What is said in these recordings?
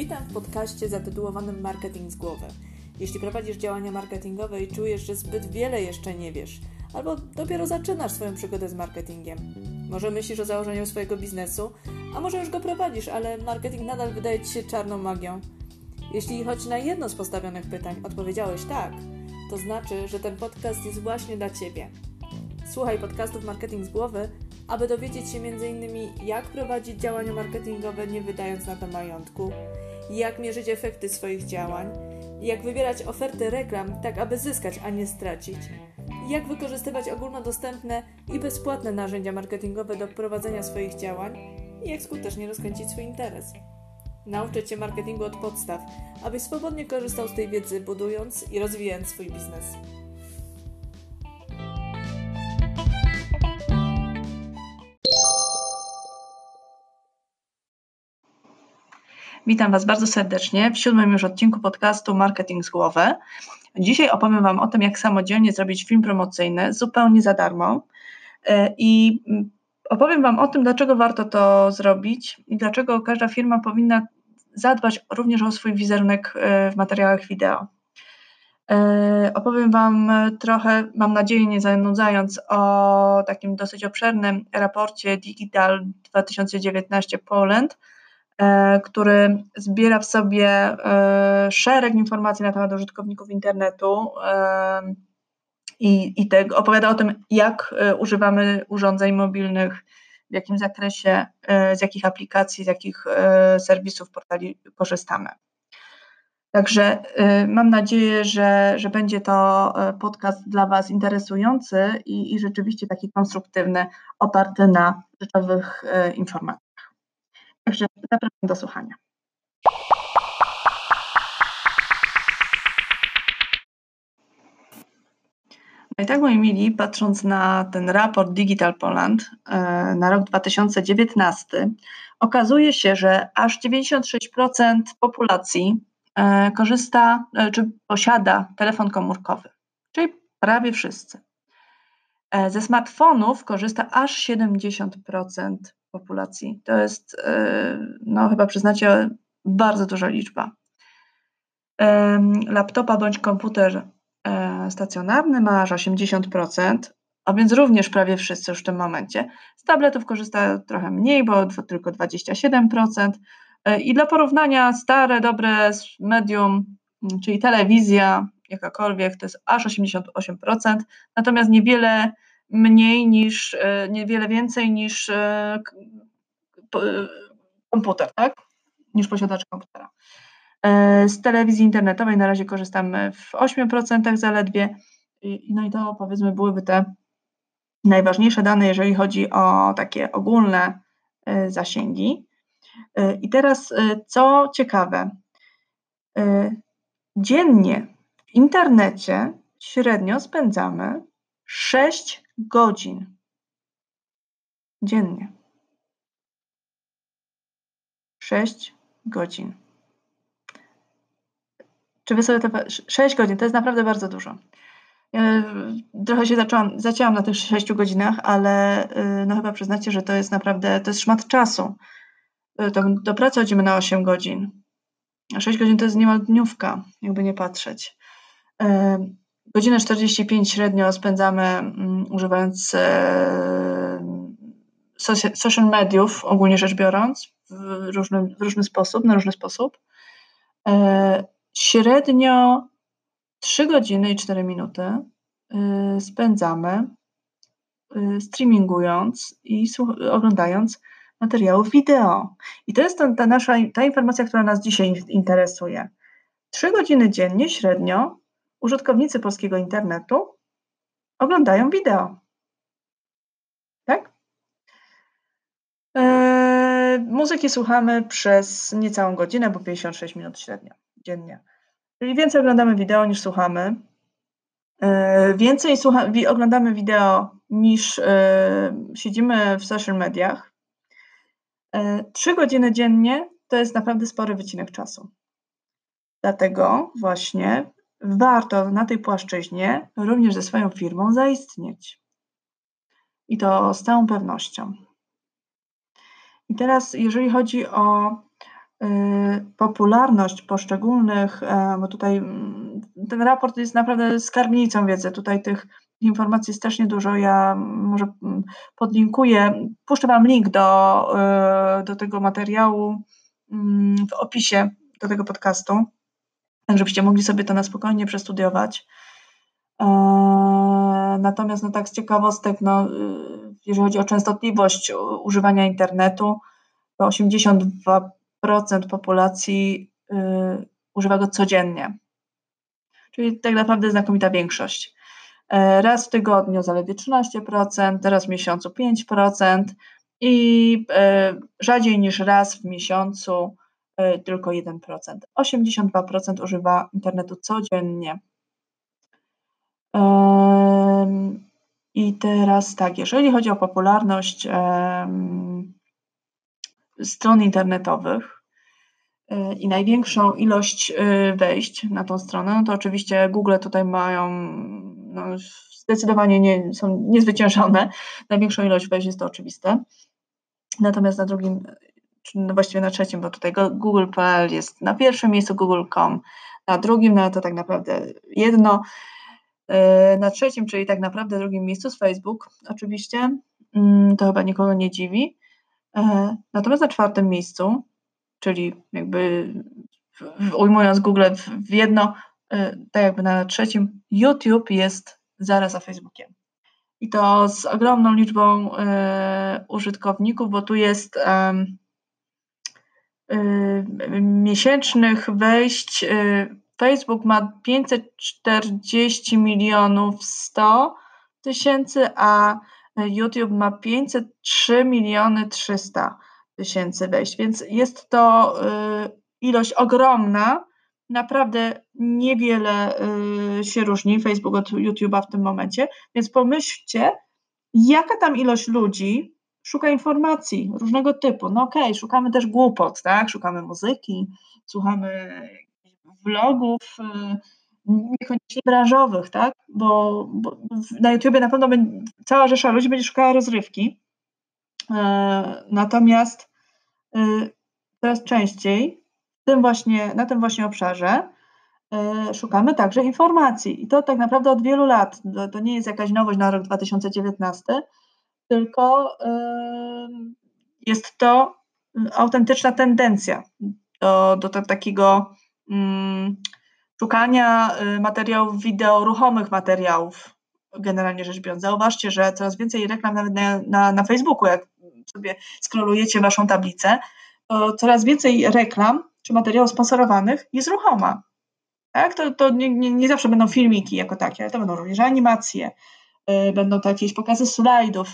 Witam w podcaście zatytułowanym Marketing z głowy. Jeśli prowadzisz działania marketingowe i czujesz, że zbyt wiele jeszcze nie wiesz, albo dopiero zaczynasz swoją przygodę z marketingiem, może myślisz o założeniu swojego biznesu, a może już go prowadzisz, ale marketing nadal wydaje Ci się czarną magią. Jeśli choć na jedno z postawionych pytań odpowiedziałeś tak, to znaczy, że ten podcast jest właśnie dla Ciebie. Słuchaj podcastów Marketing z głowy, aby dowiedzieć się m.in. jak prowadzić działania marketingowe nie wydając na to majątku, jak mierzyć efekty swoich działań, jak wybierać oferty reklam tak, aby zyskać, a nie stracić, jak wykorzystywać ogólnodostępne i bezpłatne narzędzia marketingowe do prowadzenia swoich działań i jak skutecznie rozkręcić swój interes. Nauczę Cię marketingu od podstaw, abyś swobodnie korzystał z tej wiedzy, budując i rozwijając swój biznes. Witam Was bardzo serdecznie w siódmym już odcinku podcastu Marketing z głowy. Dzisiaj opowiem Wam o tym, jak samodzielnie zrobić film promocyjny zupełnie za darmo e, i mm, opowiem Wam o tym, dlaczego warto to zrobić i dlaczego każda firma powinna zadbać również o swój wizerunek e, w materiałach wideo. E, opowiem Wam trochę, mam nadzieję, nie zanudzając, o takim dosyć obszernym raporcie Digital 2019 Poland, który zbiera w sobie e, szereg informacji na temat użytkowników internetu e, i, i tego, opowiada o tym, jak używamy urządzeń mobilnych, w jakim zakresie, z jakich aplikacji, z jakich serwisów portali korzystamy. Także mam nadzieję, że, że będzie to podcast dla Was interesujący i, i rzeczywiście taki konstruktywny, oparty na rzeczowych informacjach. Także zapraszam do słuchania. No i tak, moi mili, patrząc na ten raport Digital Poland e, na rok 2019, okazuje się, że aż 96% populacji e, korzysta e, czy posiada telefon komórkowy, czyli prawie wszyscy. Ze smartfonów korzysta aż 70% populacji. To jest, e, no chyba przyznacie, bardzo duża liczba. Laptopa bądź komputer e, stacjonarny ma aż 80%, a więc również prawie wszyscy już w tym momencie. Z tabletów korzysta trochę mniej, bo tylko 27%. E, I dla porównania stare, dobre medium, czyli telewizja, jakakolwiek, to jest aż 88%, natomiast niewiele mniej niż, e, niewiele więcej niż e, e, komputer, tak? Niż posiadacz komputera. Z telewizji internetowej na razie korzystamy w 8% zaledwie. No i to powiedzmy byłyby te najważniejsze dane, jeżeli chodzi o takie ogólne zasięgi. I teraz, co ciekawe, dziennie w internecie średnio spędzamy 6 godzin dziennie. 6 godzin. Czy wy sobie to. 6 godzin to jest naprawdę bardzo dużo. Trochę się zaczęłam, zacięłam na tych 6 godzinach, ale y, no chyba przyznacie, że to jest naprawdę, to jest szmat czasu. Y, to, do pracy chodzimy na 8 godzin. A 6 godzin to jest niemal dniówka, jakby nie patrzeć. Godzinę 45 średnio spędzamy um, używając e, social mediów, ogólnie rzecz biorąc, w różny, w różny sposób, na różny sposób. E, średnio 3 godziny i 4 minuty e, spędzamy streamingując i oglądając materiałów wideo. I to jest ta, ta nasza ta informacja, która nas dzisiaj interesuje. 3 godziny dziennie średnio użytkownicy polskiego internetu oglądają wideo. Tak? Eee, muzyki słuchamy przez niecałą godzinę, bo 56 minut średnio dziennie. Czyli więcej oglądamy wideo niż słuchamy. Eee, więcej słucha, oglądamy wideo niż e, siedzimy w social mediach. Trzy godziny dziennie to jest naprawdę spory wycinek czasu. Dlatego właśnie warto na tej płaszczyźnie również ze swoją firmą zaistnieć. I to z całą pewnością. I teraz, jeżeli chodzi o popularność poszczególnych, bo tutaj mm, ten raport jest naprawdę skarbnicą wiedzy, tutaj tych informacji strasznie dużo. Ja może mm, podlinkuję, puszczę Wam link do, do tego materiału mm, w opisie do tego podcastu, tak żebyście mogli sobie to na spokojnie przestudiować. E, natomiast no tak z ciekawostek, no, y, jeżeli chodzi o częstotliwość używania internetu, to 82% populacji y, używa go codziennie. Czyli tak naprawdę znakomita większość. E, raz w tygodniu zaledwie 13%, raz w miesiącu 5% i e, rzadziej niż raz w miesiącu tylko 1%. 82% używa internetu codziennie. I teraz tak, jeżeli chodzi o popularność stron internetowych e, i największą ilość e, wejść na tą stronę, no to oczywiście Google tutaj mają no, zdecydowanie nie, są niezwyciężone. Największą ilość wejść jest to oczywiste. Natomiast na drugim, no właściwie na trzecim, bo tutaj Google.pl jest na pierwszym miejscu, Google.com na drugim, no ale to tak naprawdę jedno. E, na trzecim, czyli tak naprawdę drugim miejscu jest Facebook, oczywiście. Mm, to chyba nikogo nie dziwi. E, natomiast na czwartym miejscu, czyli jakby ujmując Google w jedno, e, tak jakby na trzecim, YouTube jest zaraz za Facebookiem. I to z ogromną liczbą użytkowników, bo tu jest miesięcznych wejść Facebook ma 540 milionów 100 tysięcy, a YouTube ma 503 miliony 300 tysięcy wejść, więc jest to y, ilość ogromna. Naprawdę niewiele y, się różni Facebook od YouTube'a w tym momencie, więc pomyślcie, jaka tam ilość ludzi szuka informacji różnego typu. No okej, okay, szukamy też głupot, tak? Szukamy muzyki, słuchamy vlogów, y, niekoniecznie branżowych, tak? Bo, bo na YouTubie na pewno będzie, cała rzesza ludzi będzie szukała rozrywki. E, natomiast y, coraz częściej tym właśnie, na tym właśnie obszarze e, szukamy także informacji. I to tak naprawdę od wielu lat. To nie jest jakaś nowość na rok 2019, tylko jest to autentyczna tendencja do, do takiego Mm, szukania y, materiałów wideo, ruchomych materiałów, generalnie rzecz biorąc. Zauważcie, że coraz więcej reklam nawet na, na, na Facebooku, jak sobie skrolujecie waszą tablicę, to coraz więcej reklam czy materiałów sponsorowanych jest ruchoma. Tak? To, to nie, nie, nie zawsze będą filmiki jako takie, ale to będą również animacje, yy, będą to jakieś pokazy slajdów,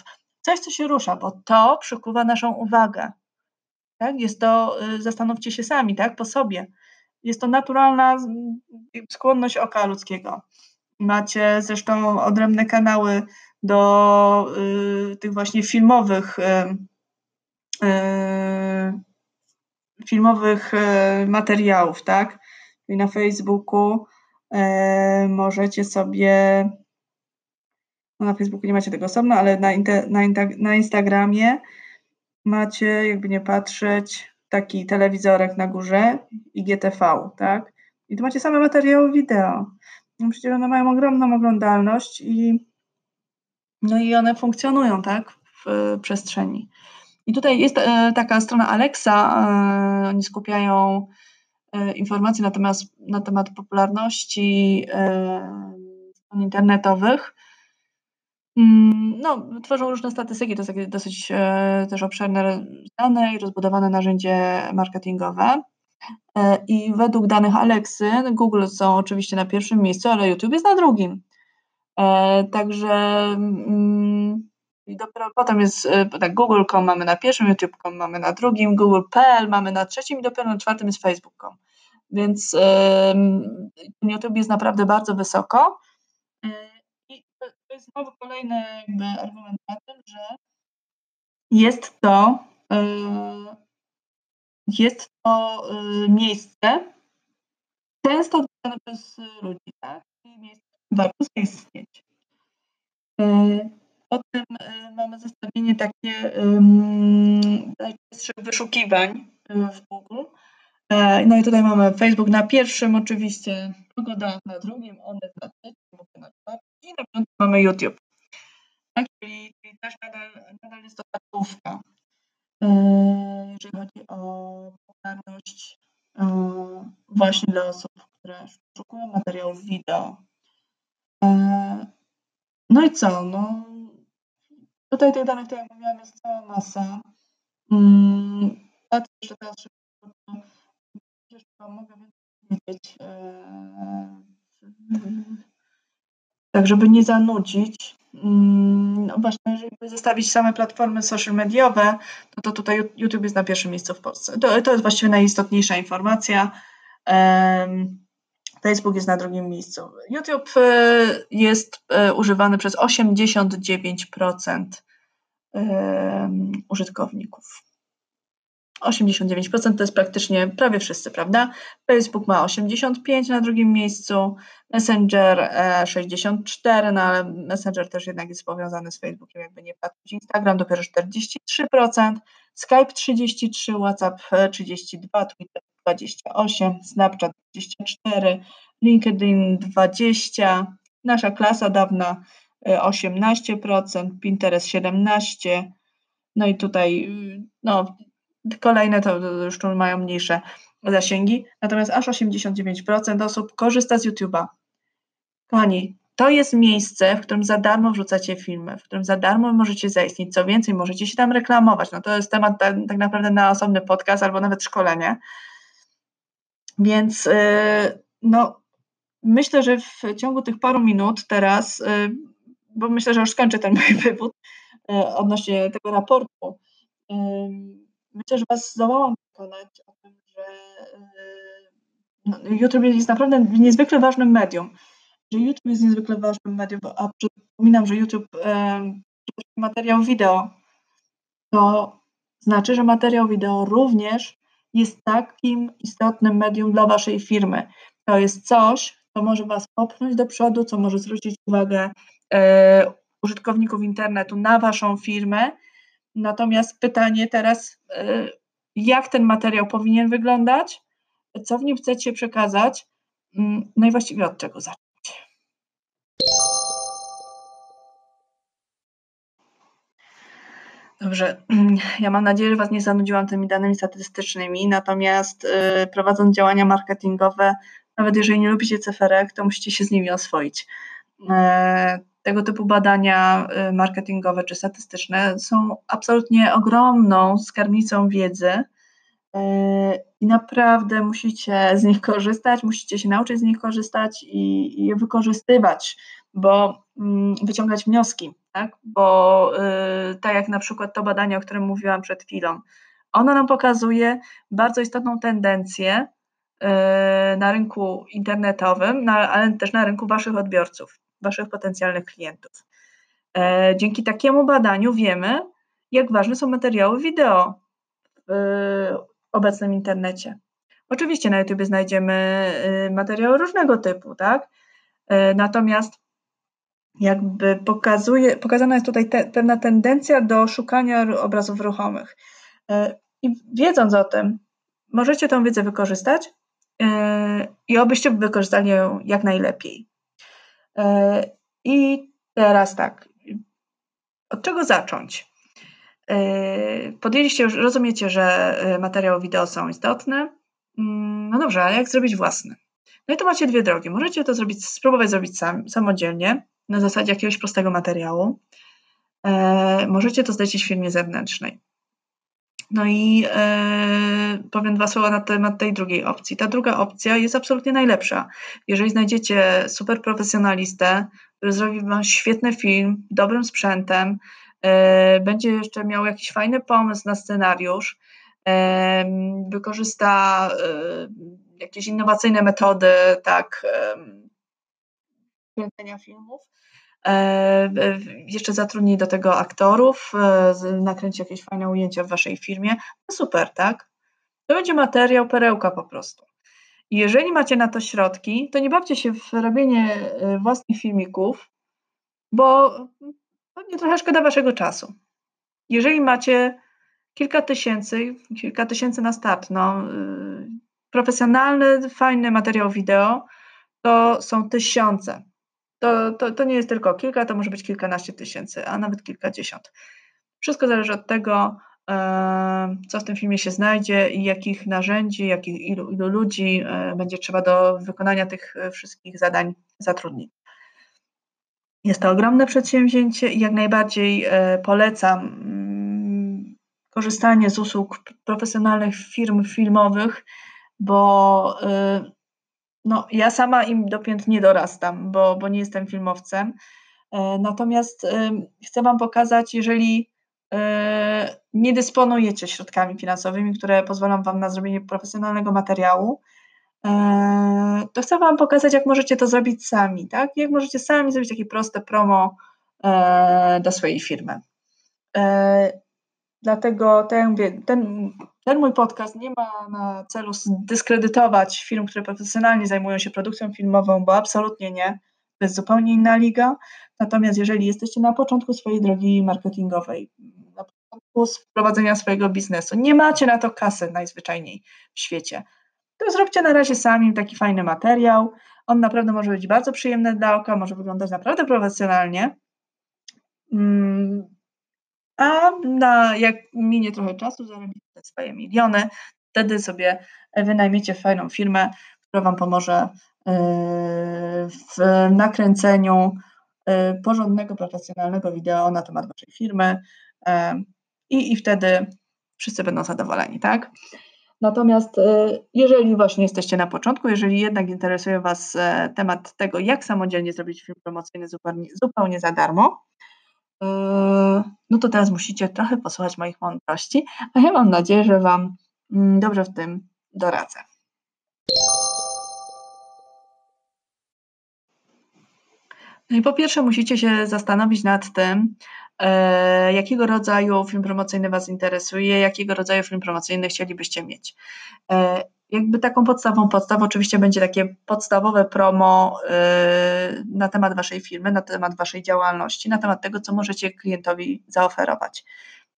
coś, co się rusza, bo to przykuwa naszą uwagę. Tak? Jest to, yy, zastanówcie się sami, tak, po sobie. Jest to naturalna skłonność oka ludzkiego. Macie zresztą odrębne kanały do y, tych właśnie filmowych, y, y, filmowych y, materiałów, tak? I na Facebooku y, możecie sobie, no na Facebooku nie macie tego osobno, ale na, na, na Instagramie macie, jakby nie patrzeć, taki telewizorek na górze i GTV, tak? I tu macie same materiały wideo. No przecież one mają ogromną oglądalność i no i one funkcjonują, tak, w przestrzeni. I tutaj jest e, taka strona Alexa, e, oni skupiają e, informacje na temat, na temat popularności stron internetowych no, tworzą różne statystyki, to jest takie dosyć e, też obszerne dane i rozbudowane narzędzie marketingowe. E, I według danych Alexy, Google są oczywiście na pierwszym miejscu, ale YouTube jest na drugim. E, także mm, i dopiero potem jest tak, Google.com mamy na pierwszym, YouTube.com mamy na drugim, Google.pl mamy na trzecim i dopiero na czwartym jest Facebook.com. Więc YouTube jest naprawdę bardzo wysoko. E, jest znowu kolejny jakby argument na tym, że jest to, yy, jest to yy, miejsce często odwiedzane przez ludzi, tak? Miejsce warto zaistnieć. Potem mamy zestawienie takie najczęstszych wyszukiwań w Google. E, no i tutaj mamy Facebook na pierwszym oczywiście, pogoda na drugim, one na trzecim, na czwartym i na piątym mamy YouTube. Tak, czyli, czyli też nadal, nadal jest to taktówka. E, jeżeli chodzi o popularność e, właśnie dla osób, które szukują materiałów wideo. No i co? No, tutaj tych danych, tak jak mówiłam, jest cała masa. Hmm, jeszcze teraz szybko jeszcze mogę wiedzieć, e, tak żeby nie zanudzić. Mm, no właśnie, jeżeli zestawić same platformy social mediowe, to, to tutaj YouTube jest na pierwszym miejscu w Polsce. To, to jest właściwie najistotniejsza informacja. Facebook jest na drugim miejscu. YouTube e, jest e, używany przez 89% użytkowników. 89% to jest praktycznie prawie wszyscy, prawda? Facebook ma 85 na drugim miejscu, Messenger 64, e, no ale Messenger też jednak jest powiązany z Facebookiem, jakby nie patrzeć. Instagram dopiero 43%, Skype 33, WhatsApp 32, e, Twitter 28, Snapchat 24, LinkedIn 20, nasza klasa dawna 18%, e, Pinterest 17%, no i tutaj no, Kolejne to już mają mniejsze zasięgi, natomiast aż 89% osób korzysta z YouTube'a. Kochani, to jest miejsce, w którym za darmo wrzucacie filmy, w którym za darmo możecie zaistnieć. Co więcej, możecie się tam reklamować. No to jest temat tak, tak naprawdę na osobny podcast albo nawet szkolenie. Więc yy, no, myślę, że w ciągu tych paru minut teraz, yy, bo myślę, że już skończę ten mój wywód yy, odnośnie tego raportu, myślę, że Was zdołałam przekonać o tym, że no, YouTube jest naprawdę niezwykle ważnym medium. Że YouTube jest niezwykle ważnym medium, a przypominam, że YouTube e, materiał wideo, to znaczy, że materiał wideo również jest takim istotnym medium dla Waszej firmy. To jest coś, co może Was popchnąć do przodu, co może zwrócić uwagę e, użytkowników internetu na Waszą firmę Natomiast pytanie teraz, y, jak ten materiał powinien wyglądać, co w nim chcecie przekazać, mm, no i właściwie od czego zacząć. Dobrze, ja mam nadzieję, że Was nie zanudziłam tymi danymi statystycznymi, natomiast y, prowadząc działania marketingowe, nawet jeżeli nie lubicie cyferek, to musicie się z nimi oswoić. Tego typu badania y, marketingowe czy statystyczne są absolutnie ogromną skarbnicą wiedzy y, i naprawdę musicie z nich korzystać, musicie się nauczyć z nich korzystać i, i je wykorzystywać, bo mm, wyciągać wnioski, tak? Bo y, tak jak na przykład to badanie, o którym mówiłam przed chwilą, ono nam pokazuje bardzo istotną tendencję na rynku internetowym, ale też na rynku waszych odbiorców. Waszych potencjalnych klientów. E, dzięki takiemu badaniu wiemy, jak ważne są materiały wideo w obecnym internecie. Oczywiście na YouTube znajdziemy y, materiały różnego typu, tak? E, natomiast jakby pokazuje, pokazana jest tutaj te, pewna tendencja do szukania obrazów ruchomych. E, I wiedząc o tym, możecie tę wiedzę wykorzystać i obyście wykorzystali ją jak najlepiej. E, I teraz tak, od czego zacząć? E, podjęliście już, rozumiecie, że e, materiały wideo są istotne. Mm, no dobrze, ale jak zrobić własny? No i to macie dwie drogi. Możecie to zrobić, spróbować zrobić sam, samodzielnie, na zasadzie jakiegoś prostego materiału. Możecie to zlecić firmie zewnętrznej. No i e, powiem dwa słowa na temat tej drugiej opcji. Ta druga opcja jest absolutnie najlepsza. Jeżeli znajdziecie super profesjonalistę, który zrobi Wam świetny film, dobrym sprzętem, e, będzie jeszcze miał jakiś fajny pomysł na scenariusz, e, wykorzysta e, jakieś innowacyjne metody, tak, kręcenia filmów, E, jeszcze zatrudnij do tego aktorów, e, nakręci jakieś fajne ujęcia w waszej firmie. No super, tak? To będzie materiał, perełka po prostu. Jeżeli macie na to środki, to nie bawcie się w robienie e, własnych filmików, bo pewnie trochę szkoda waszego czasu. Jeżeli macie kilka tysięcy, kilka tysięcy na start, no profesjonalny, fajny materiał wideo to są tysiące. To, to, to nie jest tylko kilka, to może być kilkanaście tysięcy, a nawet kilkadziesiąt. Wszystko zależy od tego, co w tym filmie się znajdzie i jakich narzędzi, jakich, ilu, ilu ludzi e, będzie trzeba do wykonania tych e, wszystkich zadań zatrudnić. Jest to ogromne przedsięwzięcie i jak najbardziej e, polecam mm, korzystanie z usług profesjonalnych firm filmowych, bo no, ja sama im do pięt nie dorastam, bo, bo nie jestem filmowcem. Natomiast chcę Wam pokazać, jeżeli E, nie dysponujecie środkami finansowymi, które pozwolą Wam na zrobienie profesjonalnego materiału, e, to chcę Wam pokazać, jak możecie to zrobić sami, tak? Jak możecie sami zrobić takie proste promo e, do swojej firmy. Dlatego ten, ten, ten mój podcast nie ma na celu zdyskredytować firm, które profesjonalnie zajmują się produkcją filmową, bo absolutnie nie. To jest zupełnie inna liga. Natomiast jeżeli jesteście na początku swojej drogi marketingowej, na początku prowadzenia swojego biznesu, nie macie na to kasy najzwyczajniej w świecie, to zróbcie na razie sami taki fajny materiał. On naprawdę może być bardzo przyjemny dla oka, może wyglądać naprawdę profesjonalnie. Mm, a na, jak minie trochę czasu, zarobicie swoje miliony, wtedy sobie wynajmiecie fajną firmę, która Wam pomoże yy, w nakręceniu Y, porządnego, profesjonalnego wideo na temat Waszej firmy y, i, i wtedy wszyscy będą zadowoleni, tak? Natomiast jeżeli właśnie jesteście na początku, jeżeli jednak interesuje Was temat tego, jak samodzielnie zrobić film promocyjny zupełnie, zupełnie za darmo, no to teraz musicie trochę posłuchać moich mądrości, a ja mam nadzieję, że Wam mm, dobrze w tym doradzę. No i po pierwsze musicie się zastanowić nad tym, e, jakiego rodzaju film promocyjny Was interesuje, jakiego rodzaju film promocyjny chcielibyście mieć. E, jakby taką podstawą podstaw oczywiście będzie takie podstawowe promo e, na temat Waszej firmy, na temat Waszej działalności, na temat tego, co możecie klientowi zaoferować.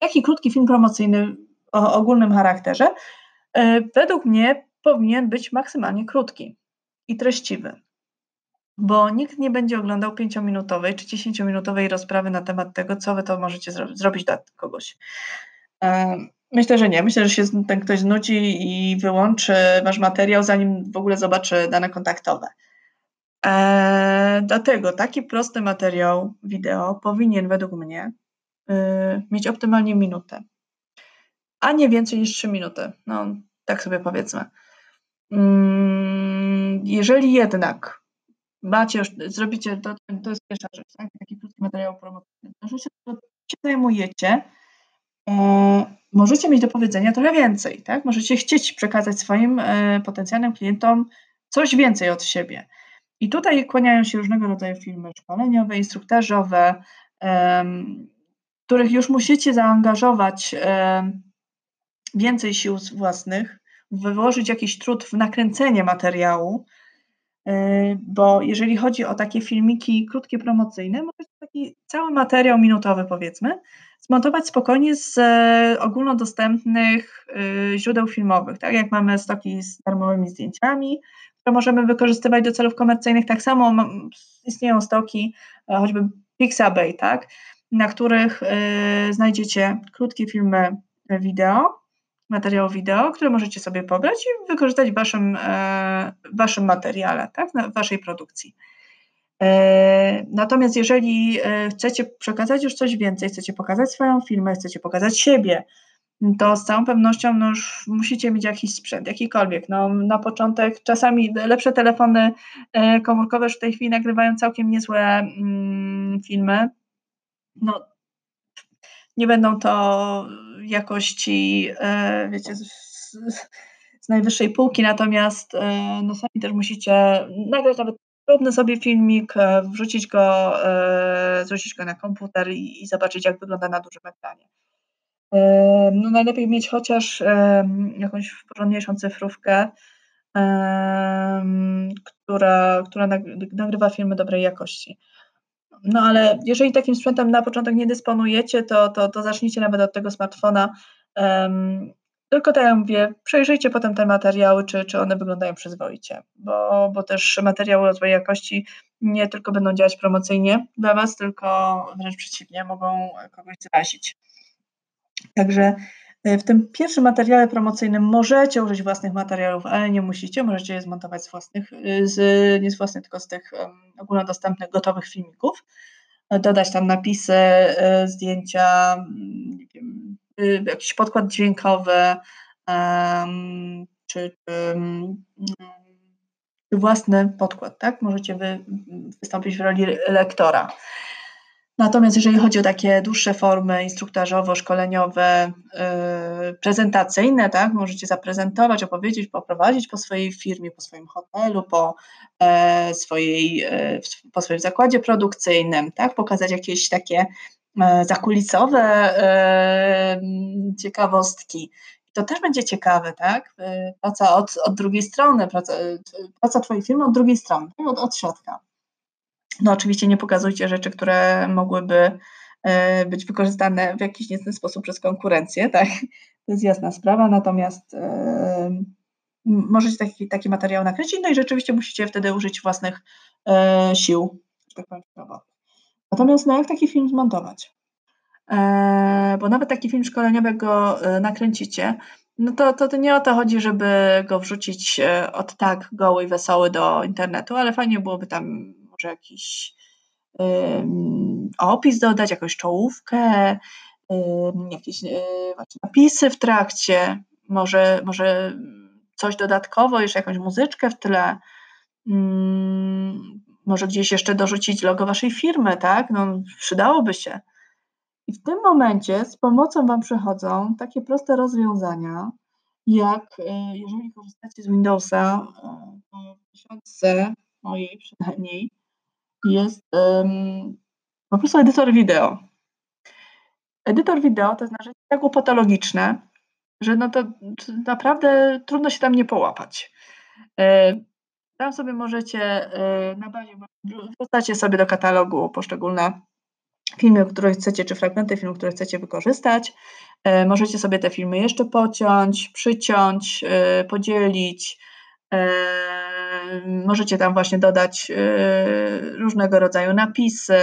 Jaki krótki film promocyjny o ogólnym charakterze według mnie powinien być maksymalnie krótki i treściwy bo nikt nie będzie oglądał pięciominutowej czy dziesięciominutowej rozprawy na temat tego, co wy to możecie zro zrobić dla kogoś. E, myślę, że nie. Myślę, że się ten ktoś znudzi i wyłączy wasz materiał, zanim w ogóle zobaczy dane kontaktowe. E, dlatego taki prosty materiał wideo powinien według mnie y, mieć optymalnie minutę, a nie więcej niż 3 minuty. No, tak sobie powiedzmy. Mm, jeżeli jednak macie już, zrobicie, to, to jest pierwsza rzecz, tak? taki krótki materiał promocyjny. Że się, zajmujecie, możecie mieć do powiedzenia trochę więcej, tak? Możecie chcieć przekazać swoim e, potencjalnym klientom coś więcej od siebie. I tutaj kłaniają się różnego rodzaju filmy szkoleniowe, instruktażowe, e, których już musicie zaangażować e, więcej sił własnych, wyłożyć jakiś trud w nakręcenie materiału, bo jeżeli chodzi o takie filmiki krótkie, promocyjne, możecie taki cały materiał minutowy powiedzmy zmontować spokojnie z e, ogólnodostępnych y, źródeł filmowych, tak jak mamy stoki z darmowymi zdjęciami, które możemy wykorzystywać do celów komercyjnych, tak samo istnieją stoki e, choćby Pixabay, tak, na których y, znajdziecie krótkie filmy wideo, materiału wideo, które możecie sobie pobrać i wykorzystać w waszym, e, waszym materiale, tak, w waszej produkcji. E, natomiast jeżeli e, chcecie przekazać już coś więcej, chcecie pokazać swoją filmę, chcecie pokazać siebie, to z całą pewnością no już musicie mieć jakiś sprzęt, jakikolwiek. No, na początek czasami lepsze telefony komórkowe już w tej chwili nagrywają całkiem niezłe mm, filmy. No, nie będą to jakości, e, wiecie, z, z najwyższej półki, natomiast e, no sami też musicie nagrać nawet próbny sobie filmik, e, wrzucić go, zrzucić go na komputer i, i zobaczyć, jak wygląda na dużym ekranie. No najlepiej mieć chociaż jakąś porządniejszą cyfrówkę, która, która nagrywa filmy dobrej jakości. No ale jeżeli takim sprzętem na początek nie dysponujecie, to, to, to zacznijcie nawet od tego smartfona. Um, tylko tak jak mówię, przejrzyjcie potem te materiały, czy, czy one wyglądają przyzwoicie, bo, bo też materiały rozwoju jakości nie tylko będą działać promocyjnie dla Was, tylko wręcz przeciwnie, mogą kogoś zrazić. Także w tym pierwszym materiale promocyjnym możecie użyć własnych materiałów, ale nie musicie, możecie je zmontować z własnych, e, z, nie z własnych, tylko z tych ogólnodostępnych, gotowych filmików, dodać tam napisy, e, zdjęcia, wiem, jakiś podkład dźwiękowy, czy, czy własny podkład, tak? Możecie wy, wystąpić w roli lektora. Natomiast jeżeli chodzi o takie dłuższe formy instruktażowo-szkoleniowe, yy, prezentacyjne, tak, możecie zaprezentować, opowiedzieć, poprowadzić po swojej firmie, po swoim hotelu, po, e, swojej, e, po swoim zakładzie produkcyjnym, tak, pokazać jakieś takie e, zakulisowe e, ciekawostki. To też będzie ciekawe, tak? E, praca od, od drugiej strony, praca, praca Twojej firmy od drugiej strony, od, od środka. No oczywiście nie pokazujcie rzeczy, które mogłyby e, być wykorzystane w jakiś niecny sposób przez konkurencję, tak? To jest jasna sprawa, natomiast e, możecie taki, taki materiał nakręcić, no i rzeczywiście musicie wtedy użyć własnych e, sił, tak powiem, Natomiast no jak taki film zmontować? Bo nawet taki film szkoleniowy go nakręcicie, no to, to, to nie o to chodzi, żeby go wrzucić od tak goły i wesoły do internetu, ale fajnie byłoby tam może jakiś opis dodać, jakąś czołówkę, jakieś y, właśnie napisy w trakcie, może, może coś dodatkowo, jeszcze jakąś muzyczkę w tle, mm, może gdzieś jeszcze dorzucić logo waszej firmy, tak? No, przydałoby się. I w tym momencie z pomocą Wam przychodzą takie proste rozwiązania, jak y, jeżeli korzystacie z Windowsa, to tysiące mojej przynajmniej, jest um, po prostu edytor wideo. Edytor wideo to jest narzędzie tak patologiczne, że no to, to naprawdę trudno się tam nie połapać. E, tam sobie możecie e, na bazie, wrzucacie sobie do katalogu poszczególne filmy, które chcecie, czy fragmenty filmu, które chcecie wykorzystać. E, możecie sobie te filmy jeszcze pociąć, przyciąć, podzielić, Możecie tam właśnie dodać y, różnego rodzaju napisy,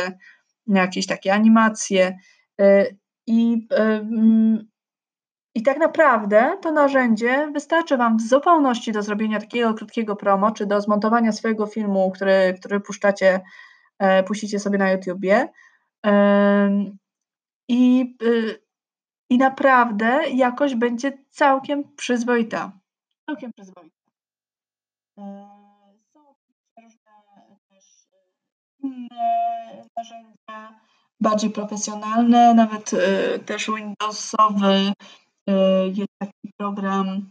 jakieś takie animacje. Y, I, y, I tak naprawdę to narzędzie wystarczy Wam w zupełności do zrobienia takiego krótkiego promo, czy do zmontowania swojego filmu, który, który puszczacie, e, puścicie sobie na YouTubie. I, I naprawdę jakość będzie całkiem przyzwoita. Całkiem przyzwoita. E, są różne też e, inne narzędzia, bardziej profesjonalne, nawet e, też Windowsowy jest taki program,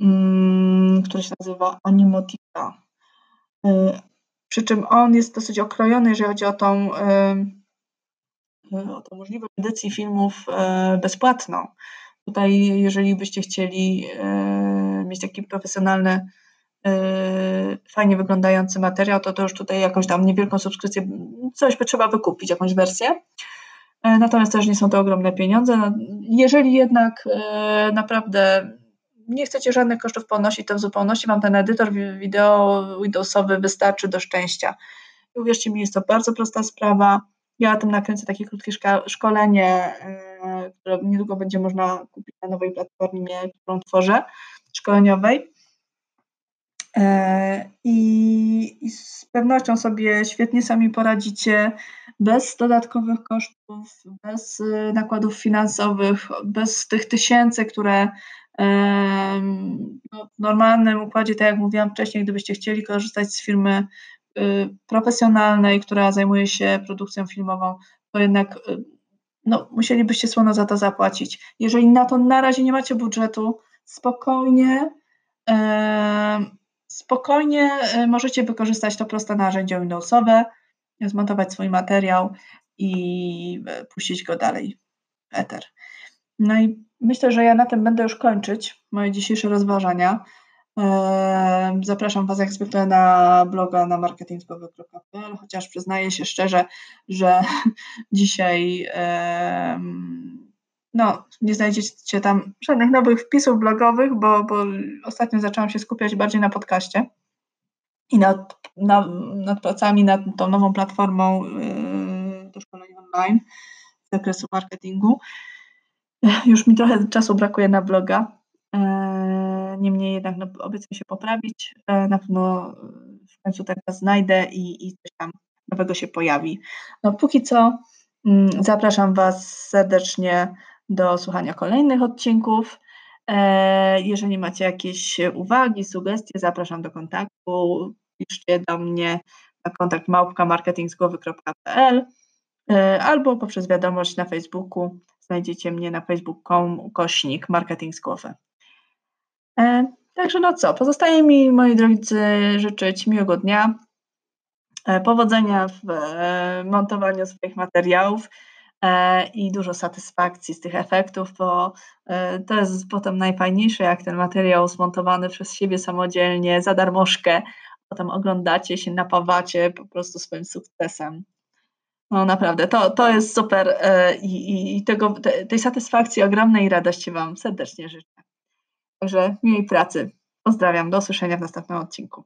mm, który się nazywa Animotica. Przy czym on jest dosyć okrojony, jeżeli chodzi o tą, o tą możliwość edycji filmów bezpłatną. Tutaj, jeżeli byście chcieli mieć taki profesjonalny fajnie wyglądający materiał, to to już tutaj jakąś tam niewielką subskrypcję, coś by trzeba wykupić, jakąś wersję. Yy, natomiast też nie są to ogromne pieniądze. No, jeżeli jednak yy, naprawdę nie chcecie żadnych kosztów ponosić, to w zupełności Wam ten edytor wideo Windowsowy wystarczy do szczęścia. I uwierzcie mi, jest to bardzo prosta sprawa. Ja tym nakręcę takie krótkie szkolenie, które niedługo będzie można kupić na nowej platformie, którą tworzę, szkoleniowej. E, I, z pewnością sobie świetnie sami poradzicie bez dodatkowych kosztów, bez y, nakładów finansowych, bez tych tysięcy, które no, w normalnym układzie, tak jak mówiłam wcześniej, gdybyście chcieli korzystać z firmy profesjonalnej, która zajmuje się produkcją filmową, to jednak no, musielibyście słono za to zapłacić. Jeżeli na to na razie nie macie budżetu, spokojnie spokojnie y, możecie wykorzystać to proste narzędzie Windowsowe, zmontować swój materiał i y, puścić go dalej w Ether. No i myślę, że ja na tym będę już kończyć moje dzisiejsze rozważania. Zapraszam Was jak zwykle na bloga na marketingzgłowy.pl, chociaż przyznaję się szczerze, że dzisiaj no, nie znajdziecie tam żadnych nowych wpisów blogowych, bo, bo ostatnio zaczęłam się skupiać bardziej na podcaście i nad, nad, nad pracami nad tą nową platformą yy, do szkolenia online z zakresu marketingu. Już mi trochę czasu brakuje na bloga. Yy, niemniej jednak no, obiecuję się poprawić. Yy, na pewno w końcu tak znajdę i, i coś tam nowego się pojawi. No póki co mm, zapraszam Was serdecznie do słuchania kolejnych odcinków. E, jeżeli macie jakieś uwagi, sugestie, zapraszam do kontaktu. Piszcie do mnie na kontakt małpka.marketingzgłowy.pl e, albo poprzez wiadomość na Facebooku. Znajdziecie mnie na facebook.com kośnik marketing z głowy. E, także no co, pozostaje mi, moi drodzy, życzyć miłego dnia, powodzenia w montowaniu swoich materiałów. E, i dużo satysfakcji z tych efektów, bo e, to jest potem najfajniejsze, jak ten materiał zmontowany przez siebie samodzielnie, za darmożkę, potem oglądacie się, napawacie po prostu swoim sukcesem. No naprawdę, to, to jest super e, i, i tego, tej satysfakcji ogromnej radości Wam serdecznie życzę. Także miłej pracy. Pozdrawiam, do usłyszenia w następnym odcinku.